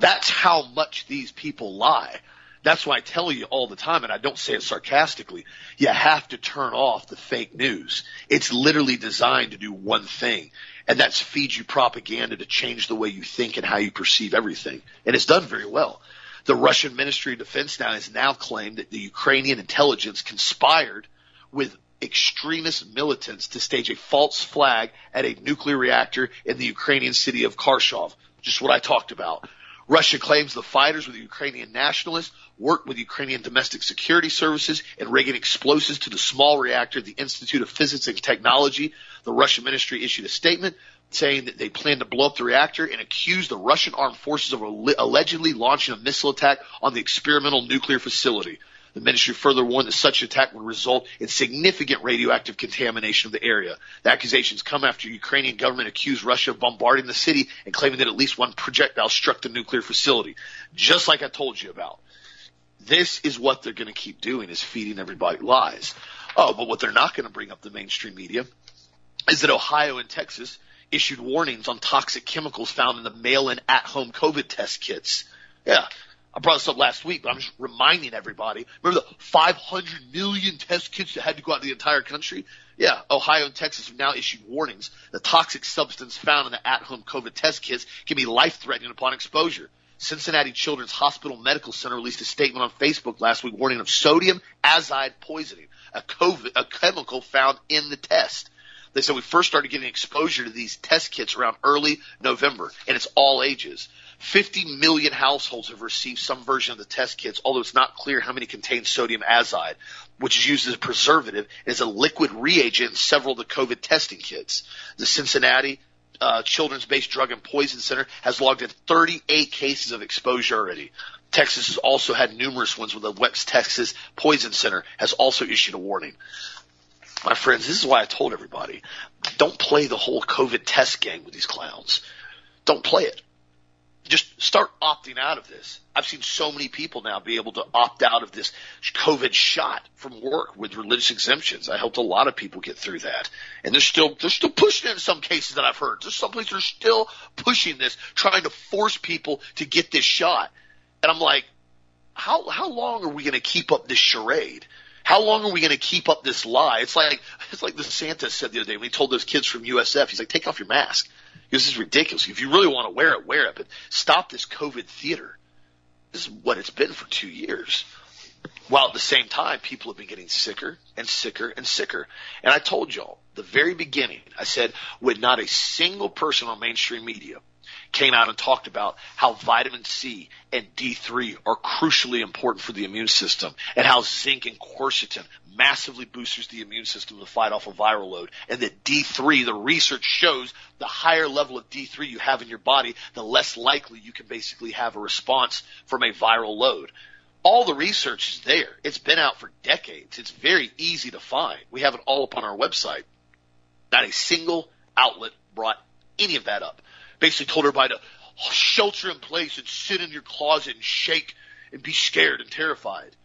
that's how much these people lie. That's why I tell you all the time, and I don't say it sarcastically, you have to turn off the fake news. It's literally designed to do one thing, and that's feed you propaganda to change the way you think and how you perceive everything. And it's done very well. The Russian Ministry of Defense now has now claimed that the Ukrainian intelligence conspired with extremist militants to stage a false flag at a nuclear reactor in the Ukrainian city of Kharkov. Just what I talked about. Russia claims the fighters were the Ukrainian nationalists, worked with Ukrainian domestic security services, and rigging explosives to the small reactor at the Institute of Physics and Technology. The Russian ministry issued a statement saying that they plan to blow up the reactor and accused the Russian armed forces of allegedly launching a missile attack on the experimental nuclear facility. The ministry further warned that such an attack would result in significant radioactive contamination of the area. The accusations come after Ukrainian government accused Russia of bombarding the city and claiming that at least one projectile struck the nuclear facility. Just like I told you about. This is what they're going to keep doing is feeding everybody lies. Oh, but what they're not going to bring up the mainstream media is that Ohio and Texas issued warnings on toxic chemicals found in the mail-in at-home COVID test kits. Yeah, I brought this up last week, but I'm just reminding everybody. Remember the 500 million test kits that had to go out to the entire country? Yeah, Ohio and Texas have now issued warnings. The toxic substance found in the at-home COVID test kits can be life-threatening upon exposure. Cincinnati Children's Hospital Medical Center released a statement on Facebook last week warning of sodium azide poisoning, a, COVID, a chemical found in the test. They said we first started getting exposure to these test kits around early November, and it's all ages. 50 million households have received some version of the test kits, although it's not clear how many contain sodium azide, which is used as a preservative and is a liquid reagent in several of the COVID testing kits. The Cincinnati uh, Children's Based Drug and Poison Center has logged in 38 cases of exposure already. Texas has also had numerous ones where the West Texas Poison Center has also issued a warning. My friends, this is why I told everybody, don't play the whole COVID test game with these clowns. Don't play it just start opting out of this. I've seen so many people now be able to opt out of this COVID shot from work with religious exemptions. I helped a lot of people get through that. And they're still, they're still pushing it in some cases that I've heard. There's some places are still pushing this, trying to force people to get this shot. And I'm like, how, how long are we going to keep up this charade? How long are we going to keep up this lie? It's like, it's like DeSantis said the other day when he told those kids from USF, he's like, take off your mask. This is ridiculous. If you really want to wear it, wear it, but stop this COVID theater. This is what it's been for two years. While at the same time, people have been getting sicker and sicker and sicker. And I told y'all, the very beginning, I said, with not a single person on mainstream media came out and talked about how vitamin C and D3 are crucially important for the immune system and how zinc and quercetin massively boosts the immune system to fight off a viral load. And that D3, the research shows the higher level of D3 you have in your body, the less likely you can basically have a response from a viral load. All the research is there. It's been out for decades. It's very easy to find. We have it all up on our website. Not a single outlet brought any of that up basically told everybody to shelter in place and sit in your closet and shake and be scared and terrified.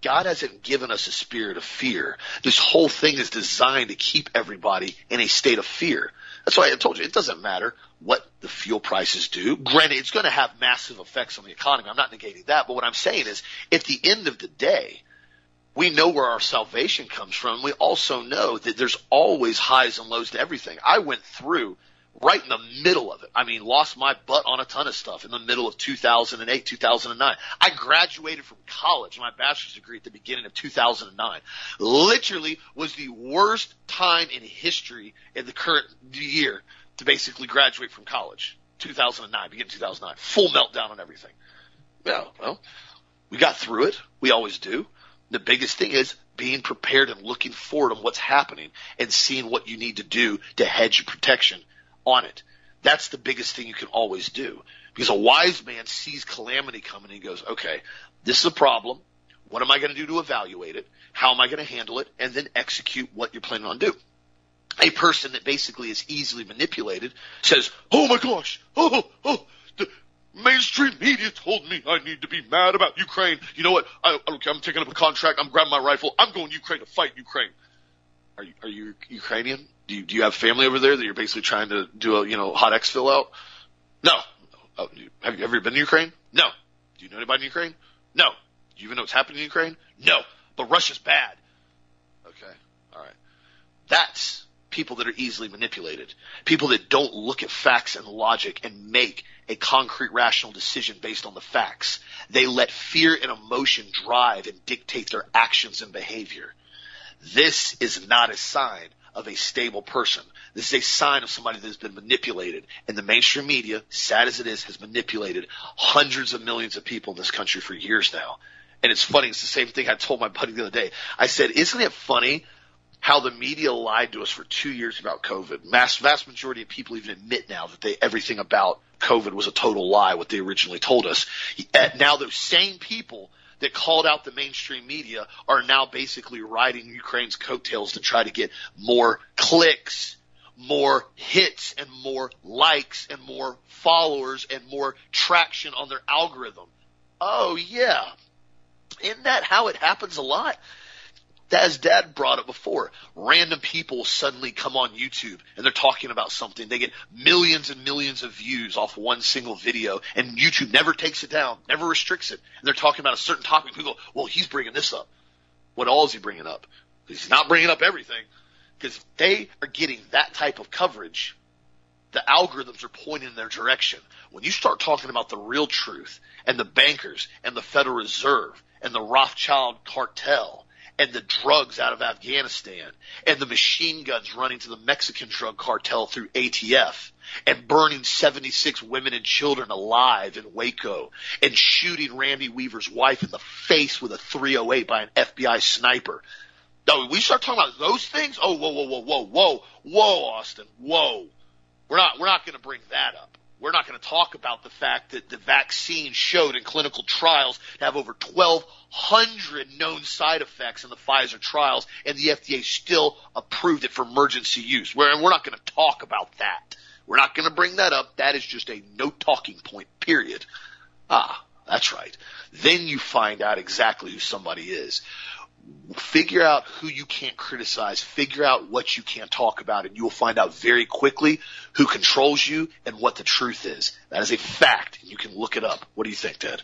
God hasn't given us a spirit of fear. This whole thing is designed to keep everybody in a state of fear. That's why I told you it doesn't matter what the fuel prices do. Granted, it's going to have massive effects on the economy. I'm not negating that, but what I'm saying is at the end of the day, we know where our salvation comes from. We also know that there's always highs and lows to everything. I went through right in the middle of it. I mean, lost my butt on a ton of stuff in the middle of 2008, 2009. I graduated from college, my bachelor's degree at the beginning of 2009. Literally was the worst time in history in the current year to basically graduate from college. 2009, beginning 2009. Full meltdown on everything. Yeah, well, we got through it. We always do. The biggest thing is being prepared and looking forward on what's happening and seeing what you need to do to hedge your protection on it. That's the biggest thing you can always do. Because a wise man sees calamity coming and goes, okay, this is a problem. What am I going to do to evaluate it? How am I going to handle it? And then execute what you're planning on doing. A person that basically is easily manipulated says, oh my gosh, oh, oh, oh, the mainstream media told me I need to be mad about Ukraine. You know what? I, okay, I'm taking up a contract. I'm grabbing my rifle. I'm going to Ukraine to fight Ukraine. Are you, are you Ukrainian? do you, do you have family over there that you're basically trying to do a, you know, hot exfil out? No. Oh, have you ever been to Ukraine? No. Do you know anybody in Ukraine? No. Do you even know what's happening in Ukraine? No, but Russia's bad. Okay, all right. That's people that are easily manipulated. People that don't look at facts and logic and make a concrete rational decision based on the facts. They let fear and emotion drive and dictate their actions and behavior. This is not a sign of a stable person. This is a sign of somebody that has been manipulated. And the mainstream media, sad as it is, has manipulated hundreds of millions of people in this country for years now. And it's funny. It's the same thing I told my buddy the other day. I said, isn't it funny how the media lied to us for two years about COVID? Mass, vast majority of people even admit now that they, everything about COVID was a total lie, what they originally told us. Now those same people that called out the mainstream media are now basically riding Ukraine's coattails to try to get more clicks, more hits and more likes and more followers and more traction on their algorithm. Oh yeah. Isn't that how it happens a lot? As dad brought it before, random people suddenly come on YouTube and they're talking about something. They get millions and millions of views off one single video and YouTube never takes it down, never restricts it. And they're talking about a certain topic. People go, well, he's bringing this up. What all is he bringing up? He's not bringing up everything because they are getting that type of coverage. The algorithms are pointing in their direction. When you start talking about the real truth and the bankers and the Federal Reserve and the Rothschild cartel and the drugs out of Afghanistan and the machine guns running to the Mexican drug cartel through ATF and burning 76 women and children alive in Waco and shooting Randy Weaver's wife in the face with a 308 by an FBI sniper. No, we start talking about those things. Oh, whoa, whoa, whoa, whoa, whoa, whoa, Austin, whoa. We're not, we're not going to bring that up we're not going to talk about the fact that the vaccine showed in clinical trials to have over 1,200 known side effects in the Pfizer trials, and the FDA still approved it for emergency use. We're, and we're not going to talk about that. We're not going to bring that up. That is just a no talking point, period. Ah, that's right. Then you find out exactly who somebody is figure out who you can't criticize, figure out what you can't talk about, and you will find out very quickly who controls you and what the truth is. That is a fact. You can look it up. What do you think, Ted?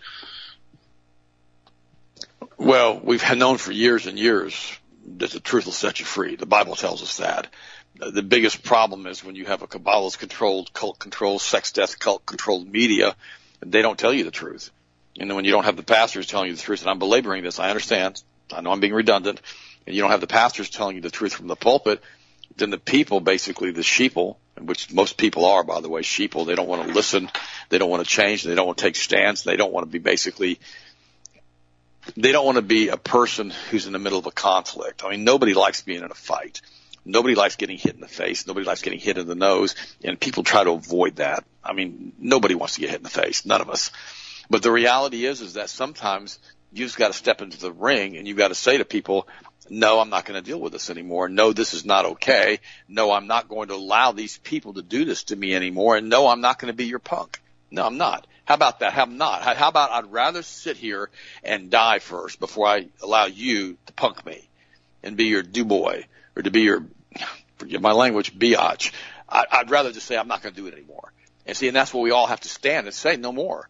Well, we've known for years and years that the truth will set you free. The Bible tells us that. The biggest problem is when you have a Kabbalah's controlled, cult controlled, sex death cult controlled media, they don't tell you the truth. And when you don't have the pastors telling you the truth, and I'm belaboring this, I understand. I know I'm being redundant, and you don't have the pastors telling you the truth from the pulpit, then the people, basically the sheeple, which most people are, by the way, sheeple, they don't want to listen, they don't want to change, they don't want to take stands, they don't want to be basically, they don't want to be a person who's in the middle of a conflict. I mean, nobody likes being in a fight. Nobody likes getting hit in the face. Nobody likes getting hit in the nose. And people try to avoid that. I mean, nobody wants to get hit in the face. None of us. But the reality is, is that sometimes you just got to step into the ring and you've got to say to people, no, I'm not going to deal with this anymore. No, this is not okay. No, I'm not going to allow these people to do this to me anymore. And no, I'm not going to be your punk. No, I'm not. How about that? How not? How about I'd rather sit here and die first before I allow you to punk me and be your do boy or to be your, forgive my language, biatch. I'd rather just say I'm not going to do it anymore. And see, and that's what we all have to stand and say no more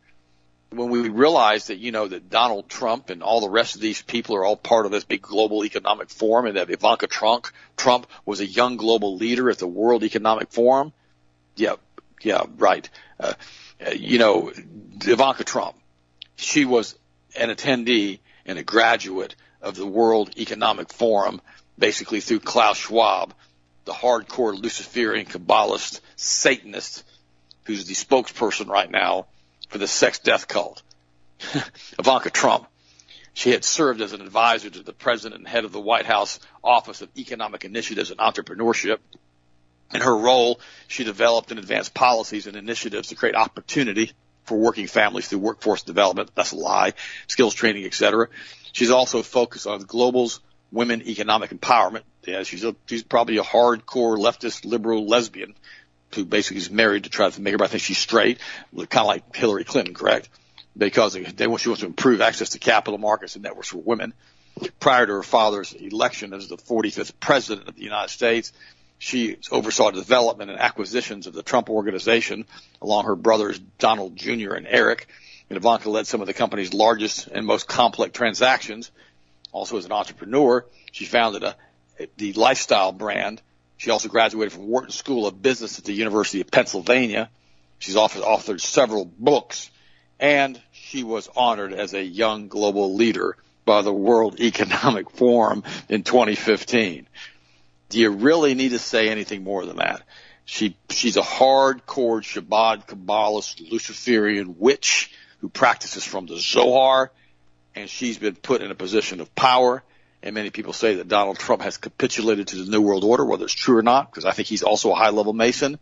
when we realize that, you know, that Donald Trump and all the rest of these people are all part of this big global economic forum and that Ivanka Trump, Trump was a young global leader at the World Economic Forum. Yeah, yeah, right. Uh, you know, Ivanka Trump, she was an attendee and a graduate of the World Economic Forum, basically through Klaus Schwab, the hardcore Luciferian Kabbalist Satanist, who's the spokesperson right now for the sex death cult. Ivanka Trump. She had served as an advisor to the president and head of the White House Office of Economic Initiatives and Entrepreneurship. In her role, she developed and advanced policies and initiatives to create opportunity for working families through workforce development. That's a lie. Skills training, etc. She's also focused on global's women economic empowerment. Yeah, she's a, she's probably a hardcore leftist liberal lesbian who basically is married to try to make everybody think she's straight, kind of like Hillary Clinton, correct? Because they want, she wants to improve access to capital markets and networks for women. Prior to her father's election as the 45th president of the United States, she oversaw development and acquisitions of the Trump organization along her brothers Donald Jr. and Eric. And Ivanka led some of the company's largest and most complex transactions. Also as an entrepreneur, she founded a, the lifestyle brand. She also graduated from Wharton School of Business at the University of Pennsylvania. She's authored several books and she was honored as a young global leader by the World Economic Forum in 2015. Do you really need to say anything more than that? She she's a hardcore Shabbat Kabbalist Luciferian witch who practices from the Zohar, and she's been put in a position of power. And many people say that Donald Trump has capitulated to the New World Order, whether it's true or not, because I think he's also a high level Mason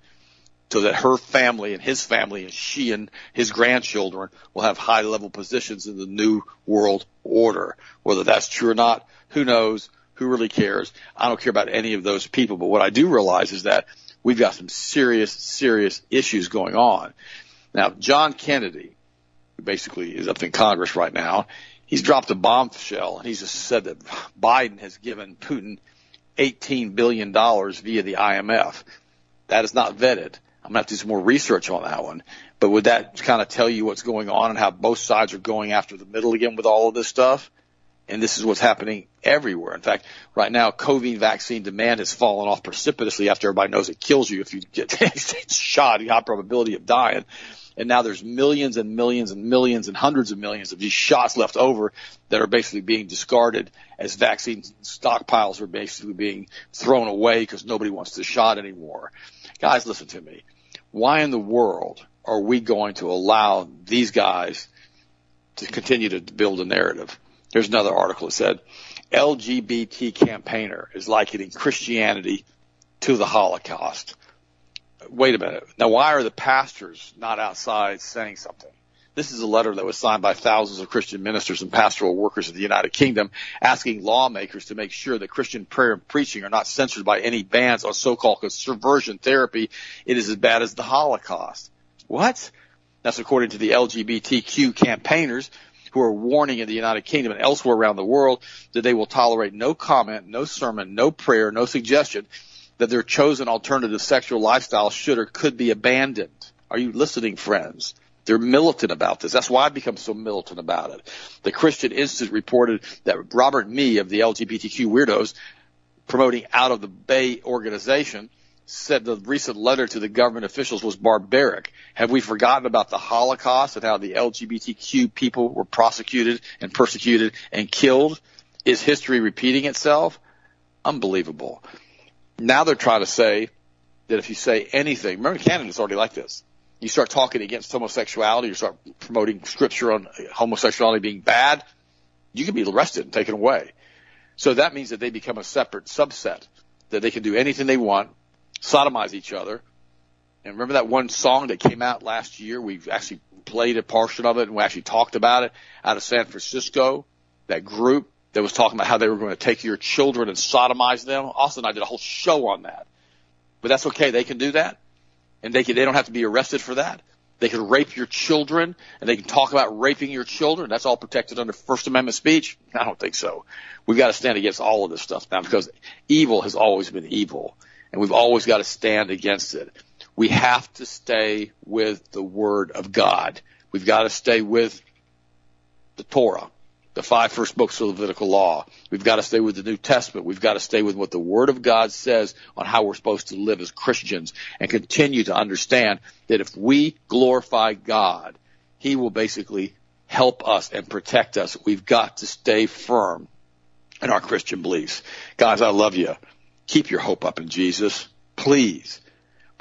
so that her family and his family and she and his grandchildren will have high level positions in the new world order. Whether that's true or not, who knows? Who really cares? I don't care about any of those people, but what I do realize is that we've got some serious, serious issues going on. Now, John Kennedy, who basically is up in Congress right now, he's dropped a bombshell and he's just said that Biden has given Putin $18 billion via the IMF. That is not vetted. I'm gonna have to do some more research on that one. But would that kind of tell you what's going on and how both sides are going after the middle again with all of this stuff? And this is what's happening everywhere. In fact, right now, COVID vaccine demand has fallen off precipitously after everybody knows it kills you if you get shot, you high probability of dying. And now there's millions and millions and millions and hundreds of millions of these shots left over that are basically being discarded as vaccine stockpiles are basically being thrown away because nobody wants the shot anymore. Guys, listen to me. Why in the world are we going to allow these guys to continue to build a narrative? There's another article that said LGBT campaigner is likening Christianity to the Holocaust. Wait a minute. Now, why are the pastors not outside saying something? This is a letter that was signed by thousands of Christian ministers and pastoral workers of the United Kingdom asking lawmakers to make sure that Christian prayer and preaching are not censored by any bans on so-called conversion therapy. It is as bad as the Holocaust. What? That's according to the LGBTQ campaigners who are warning in the United Kingdom and elsewhere around the world that they will tolerate no comment, no sermon, no prayer, no suggestion that their chosen alternative sexual lifestyle should or could be abandoned. Are you listening, friends? They're militant about this. That's why I've become so militant about it. The Christian Institute reported that Robert Mee of the LGBTQ Weirdos, promoting out of the Bay organization, said the recent letter to the government officials was barbaric. Have we forgotten about the Holocaust and how the LGBTQ people were prosecuted and persecuted and killed? Is history repeating itself? Unbelievable. Now they're trying to say that if you say anything, remember Canada's already like this you start talking against homosexuality, you start promoting scripture on homosexuality being bad, you can be arrested and taken away. So that means that they become a separate subset, that they can do anything they want, sodomize each other. And remember that one song that came out last year? We actually played a portion of it and we actually talked about it out of San Francisco, that group that was talking about how they were going to take your children and sodomize them. Austin and I did a whole show on that. But that's okay. They can do that and they can, they don't have to be arrested for that. They can rape your children and they can talk about raping your children. That's all protected under First Amendment speech. I don't think so. We've got to stand against all of this stuff now because evil has always been evil and we've always got to stand against it. We have to stay with the word of God. We've got to stay with the Torah the five first books of Levitical law. We've got to stay with the New Testament. We've got to stay with what the Word of God says on how we're supposed to live as Christians and continue to understand that if we glorify God, He will basically help us and protect us. We've got to stay firm in our Christian beliefs. Guys, I love you. Keep your hope up in Jesus. Please.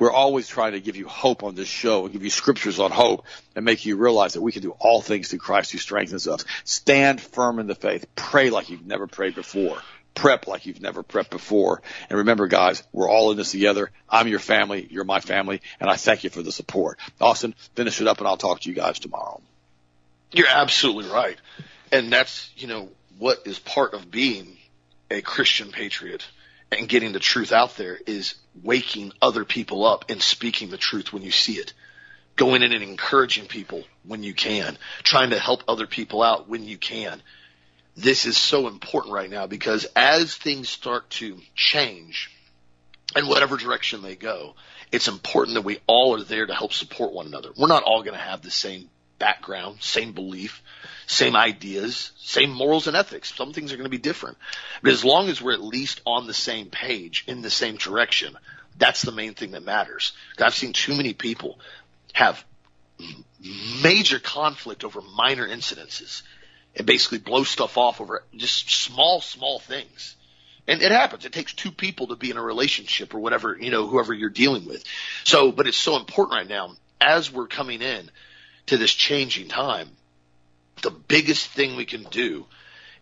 We're always trying to give you hope on this show and give you scriptures on hope and make you realize that we can do all things through Christ who strengthens us. Stand firm in the faith. Pray like you've never prayed before. Prep like you've never prepped before. And remember, guys, we're all in this together. I'm your family. You're my family. And I thank you for the support. Austin, finish it up and I'll talk to you guys tomorrow. You're absolutely right. And that's, you know, what is part of being a Christian patriot and getting the truth out there is waking other people up and speaking the truth when you see it. Going in and encouraging people when you can, trying to help other people out when you can. This is so important right now because as things start to change in whatever direction they go, it's important that we all are there to help support one another. We're not all going to have the same background, same belief, same ideas, same morals and ethics. Some things are going to be different. But as long as we're at least on the same page, in the same direction, that's the main thing that matters. I've seen too many people have major conflict over minor incidences and basically blow stuff off over just small, small things. And it happens. It takes two people to be in a relationship or whatever, you know, whoever you're dealing with. So, but it's so important right now as we're coming in to this changing time. The biggest thing we can do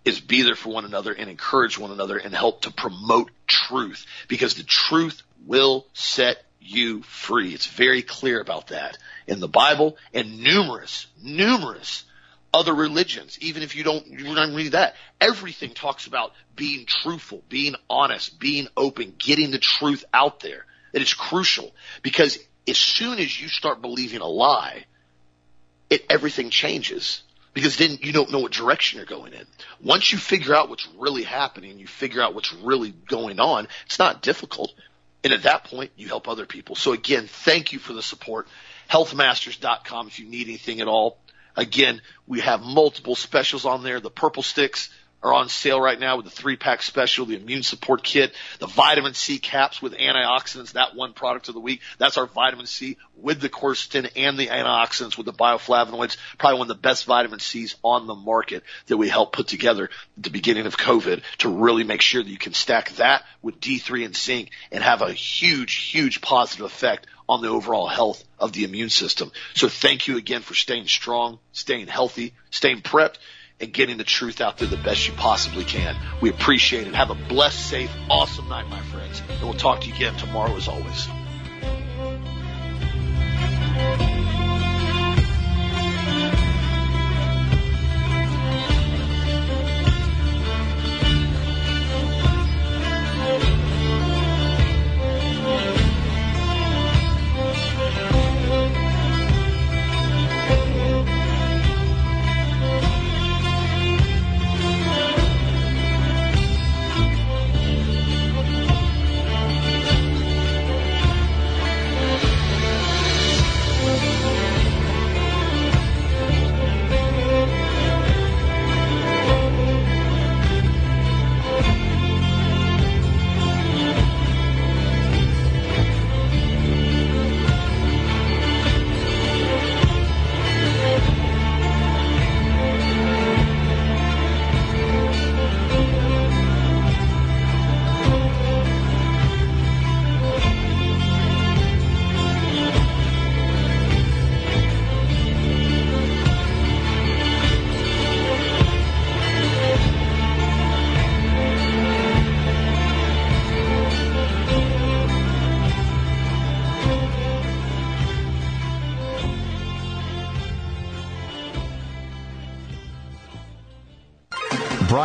is be there for one another and encourage one another and help to promote truth because the truth will set you free. It's very clear about that in the Bible and numerous, numerous other religions, even if you don't, you don't read that. Everything talks about being truthful, being honest, being open, getting the truth out there. It is crucial because as soon as you start believing a lie, it, everything changes because then you don't know what direction you're going in. Once you figure out what's really happening, you figure out what's really going on, it's not difficult. And at that point, you help other people. So again, thank you for the support. Healthmasters.com if you need anything at all. Again, we have multiple specials on there. The purple sticks are on sale right now with the three pack special, the immune support kit, the vitamin C caps with antioxidants, that one product of the week. That's our vitamin C with the quercetin and the antioxidants with the bioflavonoids. Probably one of the best vitamin C's on the market that we helped put together at the beginning of COVID to really make sure that you can stack that with D3 and zinc and have a huge, huge positive effect on the overall health of the immune system. So thank you again for staying strong, staying healthy, staying prepped and getting the truth out there the best you possibly can. We appreciate it. Have a blessed, safe, awesome night, my friends. And we'll talk to you again tomorrow as always.